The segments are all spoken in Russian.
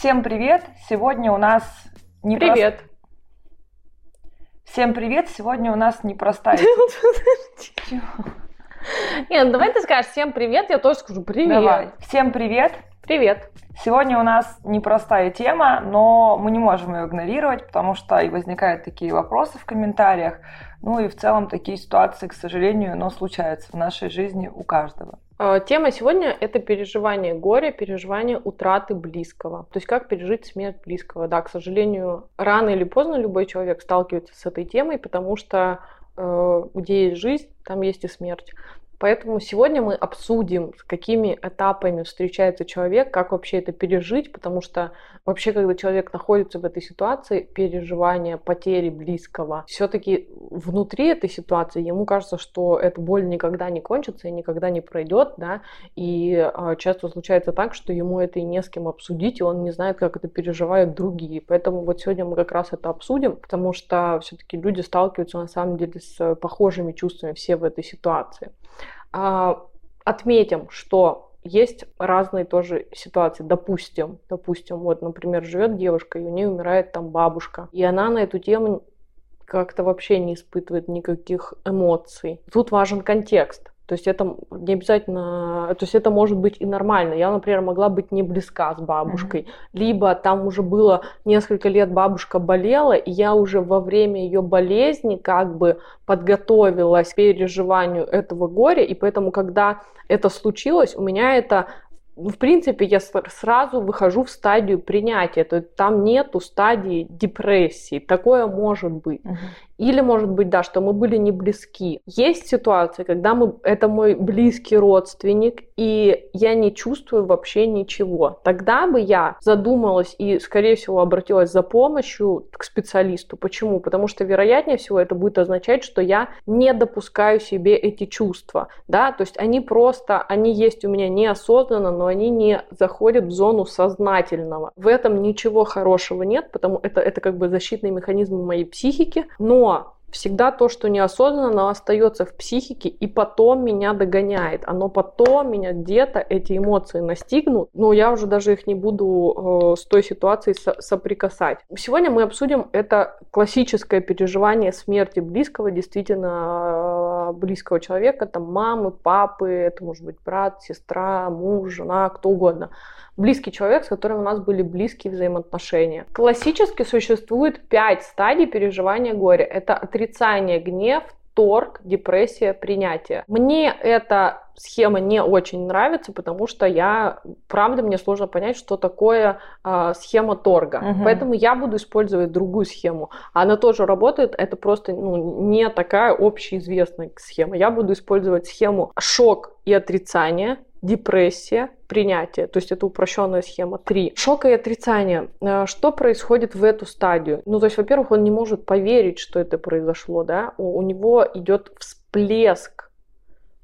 Всем привет! Сегодня у нас не Привет! Прост... Всем привет! Сегодня у нас непростая... Нет, ну давай ты скажешь всем привет, я тоже скажу привет. Давай. Всем привет! Привет! Сегодня у нас непростая тема, но мы не можем ее игнорировать, потому что и возникают такие вопросы в комментариях. Ну и в целом такие ситуации, к сожалению, но случаются в нашей жизни у каждого. А, тема сегодня – это переживание горя, переживание утраты близкого. То есть как пережить смерть близкого. Да, к сожалению, рано или поздно любой человек сталкивается с этой темой, потому что э, где есть жизнь, там есть и смерть. Поэтому сегодня мы обсудим, с какими этапами встречается человек, как вообще это пережить, потому что вообще, когда человек находится в этой ситуации, переживания, потери близкого, все-таки внутри этой ситуации ему кажется, что эта боль никогда не кончится и никогда не пройдет, да, и э, часто случается так, что ему это и не с кем обсудить, и он не знает, как это переживают другие. Поэтому вот сегодня мы как раз это обсудим, потому что все-таки люди сталкиваются на самом деле с похожими чувствами все в этой ситуации. А, отметим, что есть разные тоже ситуации. Допустим, допустим, вот, например, живет девушка, и у нее умирает там бабушка, и она на эту тему как-то вообще не испытывает никаких эмоций. Тут важен контекст. То есть это не обязательно, то есть это может быть и нормально. Я, например, могла быть не близка с бабушкой, mm-hmm. либо там уже было несколько лет бабушка болела, и я уже во время ее болезни как бы подготовилась к переживанию этого горя, и поэтому, когда это случилось, у меня это в принципе, я сразу выхожу в стадию принятия. То есть там нету стадии депрессии. Такое может быть. Uh-huh. Или может быть, да, что мы были не близки. Есть ситуации, когда мы, это мой близкий родственник, и я не чувствую вообще ничего. Тогда бы я задумалась и, скорее всего, обратилась за помощью к специалисту. Почему? Потому что, вероятнее всего, это будет означать, что я не допускаю себе эти чувства. Да? То есть они просто, они есть у меня неосознанно, но они не заходят в зону сознательного. В этом ничего хорошего нет, потому это, это как бы защитный механизм моей психики, но всегда то, что неосознанно, остается в психике и потом меня догоняет. Оно потом меня где-то, эти эмоции настигнут, но я уже даже их не буду э, с той ситуацией со- соприкасать. Сегодня мы обсудим это классическое переживание смерти близкого, действительно близкого человека, там мамы, папы, это может быть брат, сестра, муж, жена, кто угодно близкий человек, с которым у нас были близкие взаимоотношения. Классически существует пять стадий переживания горя. Это отрицание, гнев, торг, депрессия, принятие. Мне эта схема не очень нравится, потому что я, правда, мне сложно понять, что такое э, схема торга. Угу. Поэтому я буду использовать другую схему. Она тоже работает, это просто ну, не такая общеизвестная схема. Я буду использовать схему шок и отрицание, депрессия, принятие. То есть это упрощенная схема. Три. Шок и отрицание. Э, что происходит в эту стадию? Ну, то есть, во-первых, он не может поверить, что это произошло, да. У, у него идет всплеск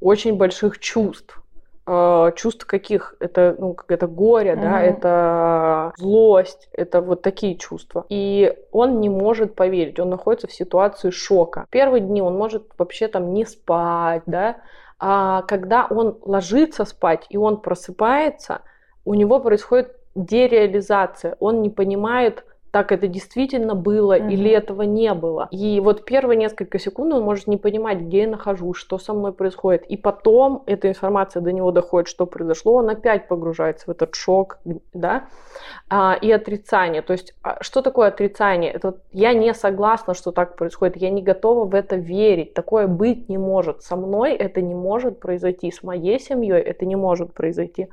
очень больших чувств. Э, чувств каких? Это, ну, как это горе, mm-hmm. да, это злость, это вот такие чувства. И он не может поверить, он находится в ситуации шока. Первые дни он может вообще там не спать, да, а когда он ложится спать и он просыпается, у него происходит дереализация. Он не понимает, так это действительно было mm-hmm. или этого не было. И вот первые несколько секунд он может не понимать, где я нахожусь, что со мной происходит. И потом эта информация до него доходит, что произошло, он опять погружается в этот шок, да, а, и отрицание. То есть, а, что такое отрицание? Это я не согласна, что так происходит, я не готова в это верить, такое быть не может. Со мной это не может произойти, с моей семьей это не может произойти.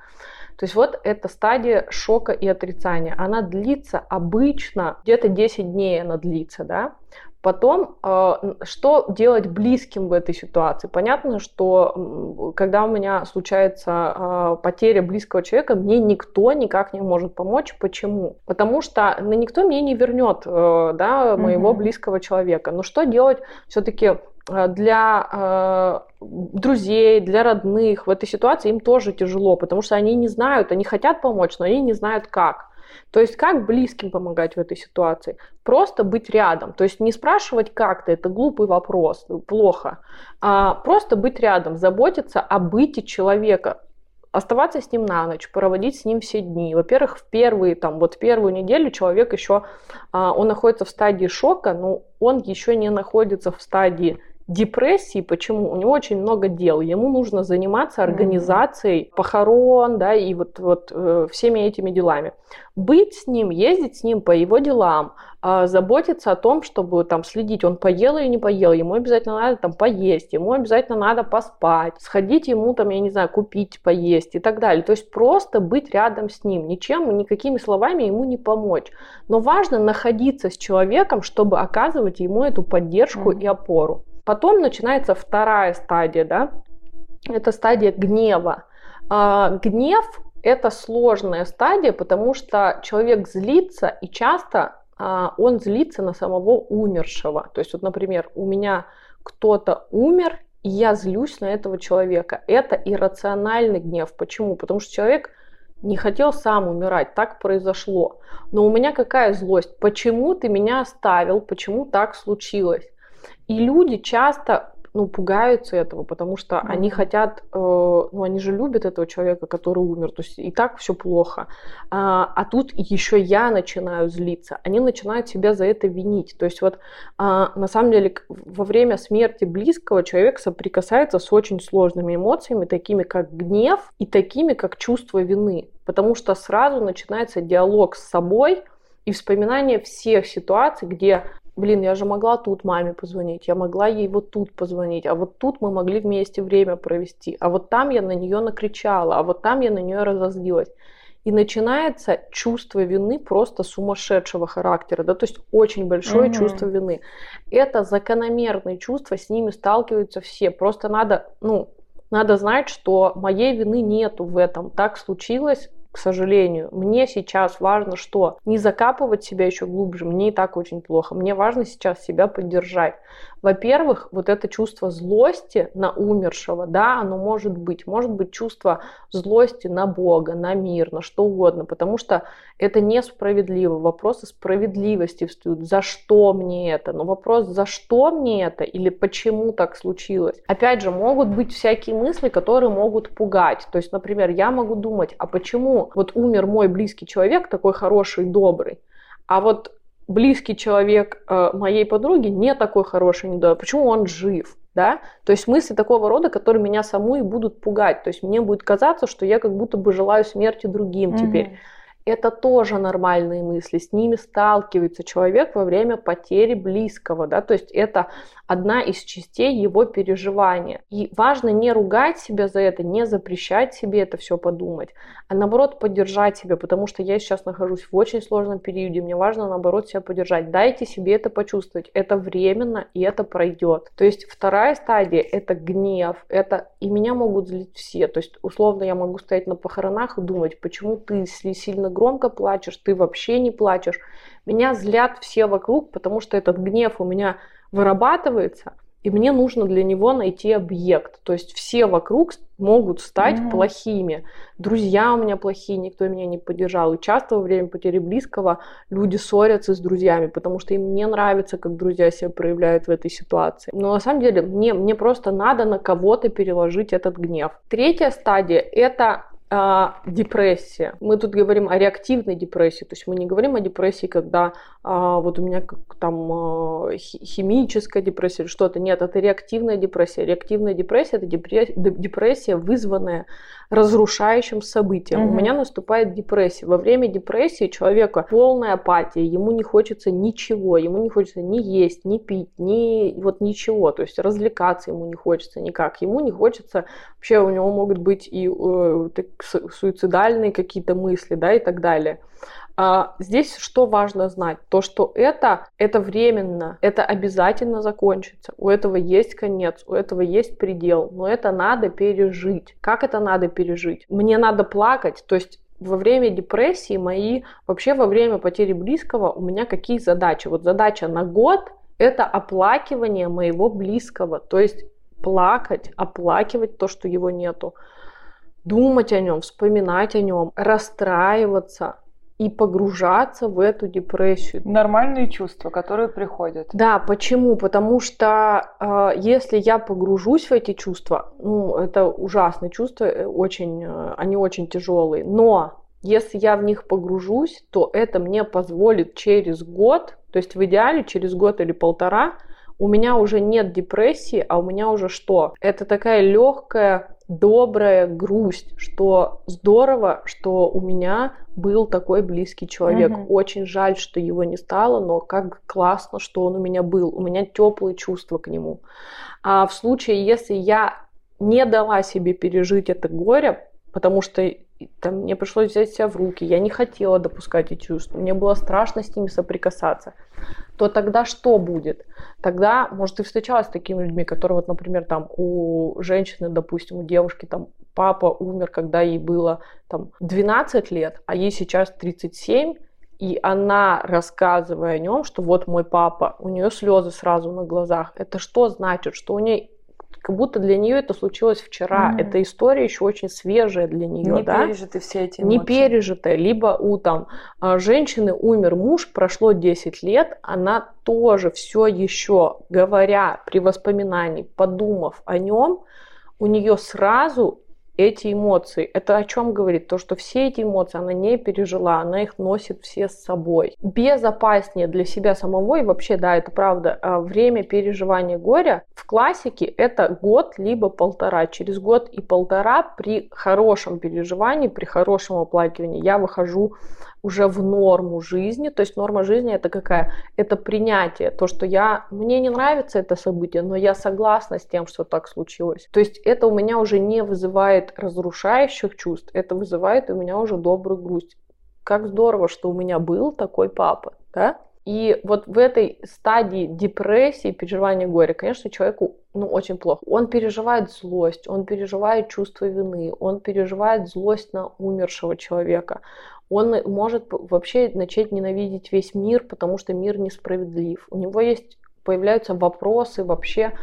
То есть вот эта стадия шока и отрицания. Она длится обычно, где-то 10 дней она длится, да. Потом, э, что делать близким в этой ситуации? Понятно, что когда у меня случается э, потеря близкого человека, мне никто никак не может помочь. Почему? Потому что ну, никто мне не вернет э, да, моего угу. близкого человека. Но что делать все-таки для э, друзей, для родных в этой ситуации им тоже тяжело, потому что они не знают, они хотят помочь, но они не знают как. То есть как близким помогать в этой ситуации? Просто быть рядом. То есть не спрашивать как-то, это глупый вопрос, плохо. А просто быть рядом, заботиться о быте человека оставаться с ним на ночь, проводить с ним все дни. Во-первых, в первые, там, вот первую неделю человек еще, а, он находится в стадии шока, но он еще не находится в стадии депрессии. Почему? У него очень много дел. Ему нужно заниматься организацией похорон, да, и вот, вот э, всеми этими делами. Быть с ним, ездить с ним по его делам, э, заботиться о том, чтобы там следить, он поел или не поел, ему обязательно надо там поесть, ему обязательно надо поспать, сходить ему там, я не знаю, купить, поесть и так далее. То есть просто быть рядом с ним, ничем, никакими словами ему не помочь. Но важно находиться с человеком, чтобы оказывать ему эту поддержку mm-hmm. и опору. Потом начинается вторая стадия, да, это стадия гнева. А, гнев это сложная стадия, потому что человек злится, и часто а, он злится на самого умершего. То есть, вот, например, у меня кто-то умер, и я злюсь на этого человека. Это иррациональный гнев. Почему? Потому что человек не хотел сам умирать, так произошло. Но у меня какая злость? Почему ты меня оставил? Почему так случилось? И люди часто ну, пугаются этого, потому что mm-hmm. они хотят, э, ну, они же любят этого человека, который умер, то есть и так все плохо. А, а тут еще я начинаю злиться, они начинают себя за это винить. То есть вот а, на самом деле во время смерти близкого человек соприкасается с очень сложными эмоциями, такими как гнев и такими как чувство вины, потому что сразу начинается диалог с собой, и вспоминание всех ситуаций, где блин, я же могла тут маме позвонить, я могла ей вот тут позвонить, а вот тут мы могли вместе время провести, а вот там я на нее накричала, а вот там я на нее разозлилась. И начинается чувство вины просто сумасшедшего характера, да, то есть очень большое угу. чувство вины. Это закономерные чувства, с ними сталкиваются все. Просто надо, ну, надо знать, что моей вины нету в этом. Так случилось, к сожалению. Мне сейчас важно что? Не закапывать себя еще глубже, мне и так очень плохо. Мне важно сейчас себя поддержать. Во-первых, вот это чувство злости на умершего, да, оно может быть. Может быть чувство злости на Бога, на мир, на что угодно, потому что это несправедливо. Вопросы справедливости встают. За что мне это? Но вопрос, за что мне это или почему так случилось? Опять же, могут быть всякие мысли, которые могут пугать. То есть, например, я могу думать, а почему вот умер мой близкий человек, такой хороший, добрый, а вот близкий человек э, моей подруги не такой хороший, не добрый. Почему он жив? Да? То есть мысли такого рода, которые меня саму и будут пугать. То есть мне будет казаться, что я как будто бы желаю смерти другим mm-hmm. теперь. Это тоже нормальные мысли, с ними сталкивается человек во время потери близкого, да, то есть это одна из частей его переживания. И важно не ругать себя за это, не запрещать себе это все подумать, а наоборот поддержать себя, потому что я сейчас нахожусь в очень сложном периоде, мне важно наоборот себя поддержать. Дайте себе это почувствовать, это временно и это пройдет. То есть вторая стадия это гнев, это и меня могут злить все, то есть условно я могу стоять на похоронах и думать, почему ты сильно громко плачешь, ты вообще не плачешь. Меня злят все вокруг, потому что этот гнев у меня вырабатывается, и мне нужно для него найти объект. То есть все вокруг могут стать mm-hmm. плохими. Друзья у меня плохие, никто меня не поддержал. И часто во время потери близкого люди ссорятся с друзьями, потому что им не нравится, как друзья себя проявляют в этой ситуации. Но на самом деле мне, мне просто надо на кого-то переложить этот гнев. Третья стадия – это а, депрессия. Мы тут говорим о реактивной депрессии, то есть мы не говорим о депрессии, когда а, вот у меня как там а, химическая депрессия или что-то. Нет, это реактивная депрессия. Реактивная депрессия это депрессия, вызванная разрушающим событием. Угу. У меня наступает депрессия. Во время депрессии человека полная апатия, ему не хочется ничего, ему не хочется ни есть, ни пить, ни вот ничего, то есть развлекаться ему не хочется никак, ему не хочется, вообще у него могут быть и э, суицидальные какие-то мысли, да, и так далее. А здесь что важно знать? То, что это, это временно, это обязательно закончится. У этого есть конец, у этого есть предел, но это надо пережить. Как это надо пережить? Мне надо плакать, то есть во время депрессии мои, вообще во время потери близкого у меня какие задачи? Вот задача на год – это оплакивание моего близкого, то есть плакать, оплакивать то, что его нету, думать о нем, вспоминать о нем, расстраиваться, и погружаться в эту депрессию. Нормальные чувства, которые приходят. Да, почему? Потому что э, если я погружусь в эти чувства, ну, это ужасные чувства, э, очень, э, они очень тяжелые. Но если я в них погружусь, то это мне позволит через год, то есть в идеале через год или полтора, у меня уже нет депрессии, а у меня уже что? Это такая легкая, добрая грусть, что здорово, что у меня был такой близкий человек. Mm-hmm. Очень жаль, что его не стало, но как классно, что он у меня был. У меня теплые чувства к нему. А в случае, если я не дала себе пережить это горе, потому что там, мне пришлось взять себя в руки, я не хотела допускать эти чувства, мне было страшно с ними соприкасаться, то тогда что будет? Тогда, может, ты встречалась с такими людьми, которые, вот, например, там у женщины, допустим, у девушки, там, папа умер, когда ей было там 12 лет, а ей сейчас 37, и она, рассказывая о нем, что вот мой папа, у нее слезы сразу на глазах. Это что значит? Что у нее как будто для нее это случилось вчера. Mm-hmm. Эта история еще очень свежая для нее, не да? Не пережиты все эти эмоции. Не пережитая. Либо у там а, женщины умер муж, прошло 10 лет, она тоже все еще, говоря при воспоминании, подумав о нем, у нее сразу эти эмоции. Это о чем говорит? То, что все эти эмоции она не пережила, она их носит все с собой. Безопаснее для себя самого, и вообще, да, это правда, а, время переживания горя в классике это год либо полтора. Через год и полтора при хорошем переживании, при хорошем оплакивании я выхожу уже в норму жизни. То есть норма жизни это какая? Это принятие. То, что я, мне не нравится это событие, но я согласна с тем, что так случилось. То есть это у меня уже не вызывает разрушающих чувств, это вызывает у меня уже добрую грусть. Как здорово, что у меня был такой папа, да? И вот в этой стадии депрессии, переживания горя, конечно, человеку ну, очень плохо. Он переживает злость, он переживает чувство вины, он переживает злость на умершего человека, он может вообще начать ненавидеть весь мир, потому что мир несправедлив. У него есть, появляются вопросы вообще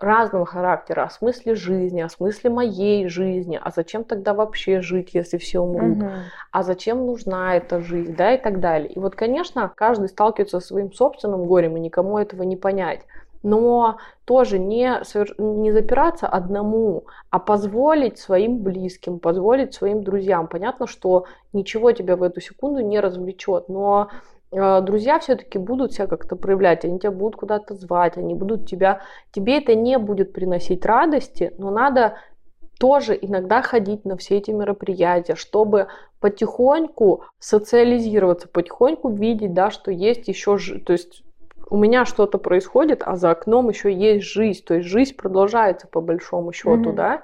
разного характера, о смысле жизни, о смысле моей жизни, а зачем тогда вообще жить, если все умрут, угу. а зачем нужна эта жизнь, да, и так далее. И вот, конечно, каждый сталкивается со своим собственным горем, и никому этого не понять но тоже не, не запираться одному, а позволить своим близким, позволить своим друзьям. Понятно, что ничего тебя в эту секунду не развлечет, но э, друзья все-таки будут себя как-то проявлять, они тебя будут куда-то звать, они будут тебя, тебе это не будет приносить радости, но надо тоже иногда ходить на все эти мероприятия, чтобы потихоньку социализироваться, потихоньку видеть, да, что есть еще, то есть у меня что-то происходит, а за окном еще есть жизнь, то есть жизнь продолжается по большому счету, mm-hmm. да.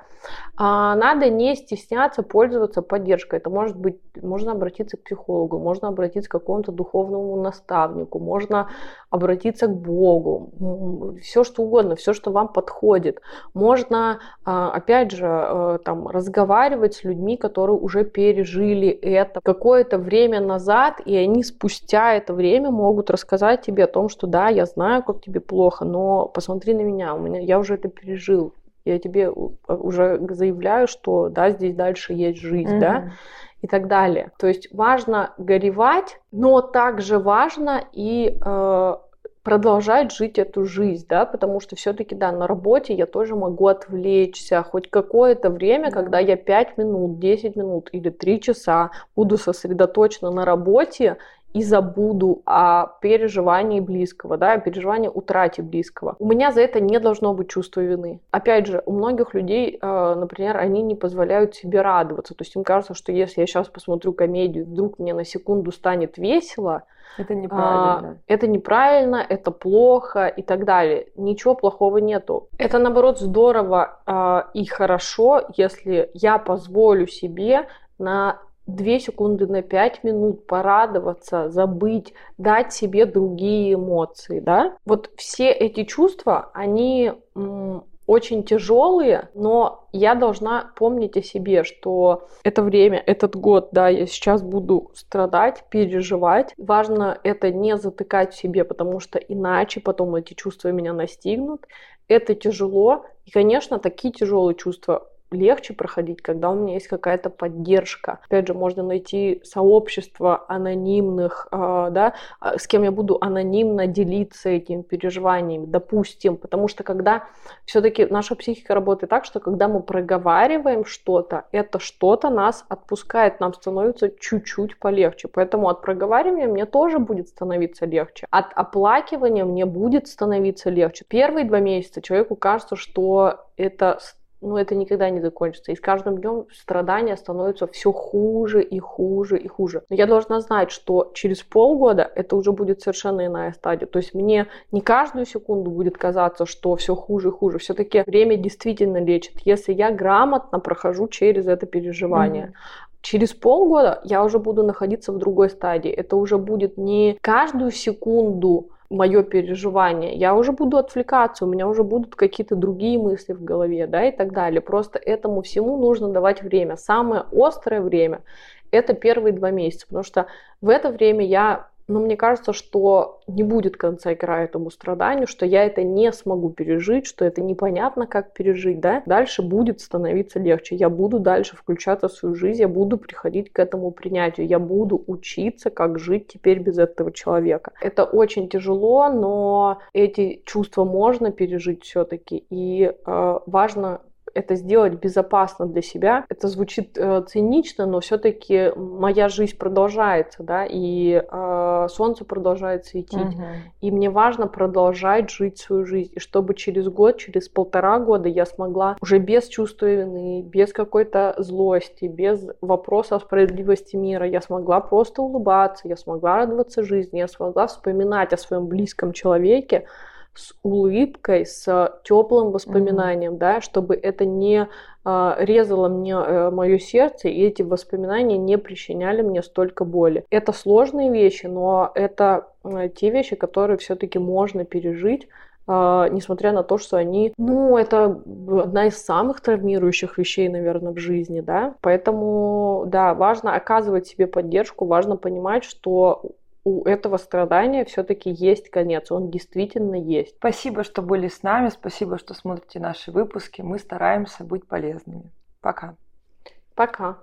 А, надо не стесняться пользоваться поддержкой. Это может быть, можно обратиться к психологу, можно обратиться к какому-то духовному наставнику, можно обратиться к Богу, все что угодно, все, что вам подходит. Можно, а, опять же, э, там, разговаривать с людьми, которые уже пережили это какое-то время назад, и они спустя это время могут рассказать тебе о том, что да, я знаю, как тебе плохо, но посмотри на меня, у меня я уже это пережил я тебе а, уже заявляю, что да, здесь дальше есть жизнь, mm-hmm. да, и так далее. То есть важно горевать, но также важно и э, продолжать жить эту жизнь, да, потому что все-таки, да, на работе я тоже могу отвлечься хоть какое-то время, когда я 5 минут, 10 минут или 3 часа буду сосредоточена на работе, и забуду о переживании близкого, да, о переживании утрате близкого. У меня за это не должно быть чувства вины. Опять же, у многих людей, э, например, они не позволяют себе радоваться. То есть им кажется, что если я сейчас посмотрю комедию, вдруг мне на секунду станет весело, это неправильно. А, это неправильно, это плохо и так далее. Ничего плохого нету. Это наоборот здорово а, и хорошо, если я позволю себе на 2 секунды на 5 минут порадоваться, забыть, дать себе другие эмоции, да? Вот все эти чувства, они очень тяжелые, но я должна помнить о себе, что это время, этот год, да, я сейчас буду страдать, переживать. Важно это не затыкать в себе, потому что иначе потом эти чувства меня настигнут. Это тяжело. И, конечно, такие тяжелые чувства легче проходить, когда у меня есть какая-то поддержка. Опять же, можно найти сообщество анонимных, э, да, а, с кем я буду анонимно делиться этими переживаниями, допустим, потому что когда все-таки наша психика работает так, что когда мы проговариваем что-то, это что-то нас отпускает, нам становится чуть-чуть полегче. Поэтому от проговаривания мне тоже будет становиться легче. От оплакивания мне будет становиться легче. Первые два месяца человеку кажется, что это ну, это никогда не закончится. И с каждым днем страдания становятся все хуже и хуже и хуже. Но я должна знать, что через полгода это уже будет совершенно иная стадия. То есть мне не каждую секунду будет казаться, что все хуже и хуже. Все-таки время действительно лечит, если я грамотно прохожу через это переживание. Mm-hmm. Через полгода я уже буду находиться в другой стадии. Это уже будет не каждую секунду мое переживание, я уже буду отвлекаться, у меня уже будут какие-то другие мысли в голове, да, и так далее. Просто этому всему нужно давать время. Самое острое время – это первые два месяца, потому что в это время я но мне кажется, что не будет конца и края этому страданию, что я это не смогу пережить, что это непонятно, как пережить, да, дальше будет становиться легче, я буду дальше включаться в свою жизнь, я буду приходить к этому принятию, я буду учиться, как жить теперь без этого человека. Это очень тяжело, но эти чувства можно пережить все-таки, и э, важно это сделать безопасно для себя. Это звучит э, цинично, но все-таки моя жизнь продолжается, да, и э, солнце продолжает светить. Угу. И мне важно продолжать жить свою жизнь. И чтобы через год, через полтора года я смогла уже без чувства вины, без какой-то злости, без вопроса о справедливости мира, я смогла просто улыбаться, я смогла радоваться жизни, я смогла вспоминать о своем близком человеке, с улыбкой, с теплым воспоминанием, mm-hmm. да, чтобы это не э, резало мне э, мое сердце, и эти воспоминания не причиняли мне столько боли. Это сложные вещи, но это э, те вещи, которые все-таки можно пережить. Несмотря на то, что они, ну, это одна из самых травмирующих вещей, наверное, в жизни, да. Поэтому, да, важно оказывать себе поддержку, важно понимать, что у этого страдания все-таки есть конец, он действительно есть. Спасибо, что были с нами, спасибо, что смотрите наши выпуски. Мы стараемся быть полезными. Пока. Пока.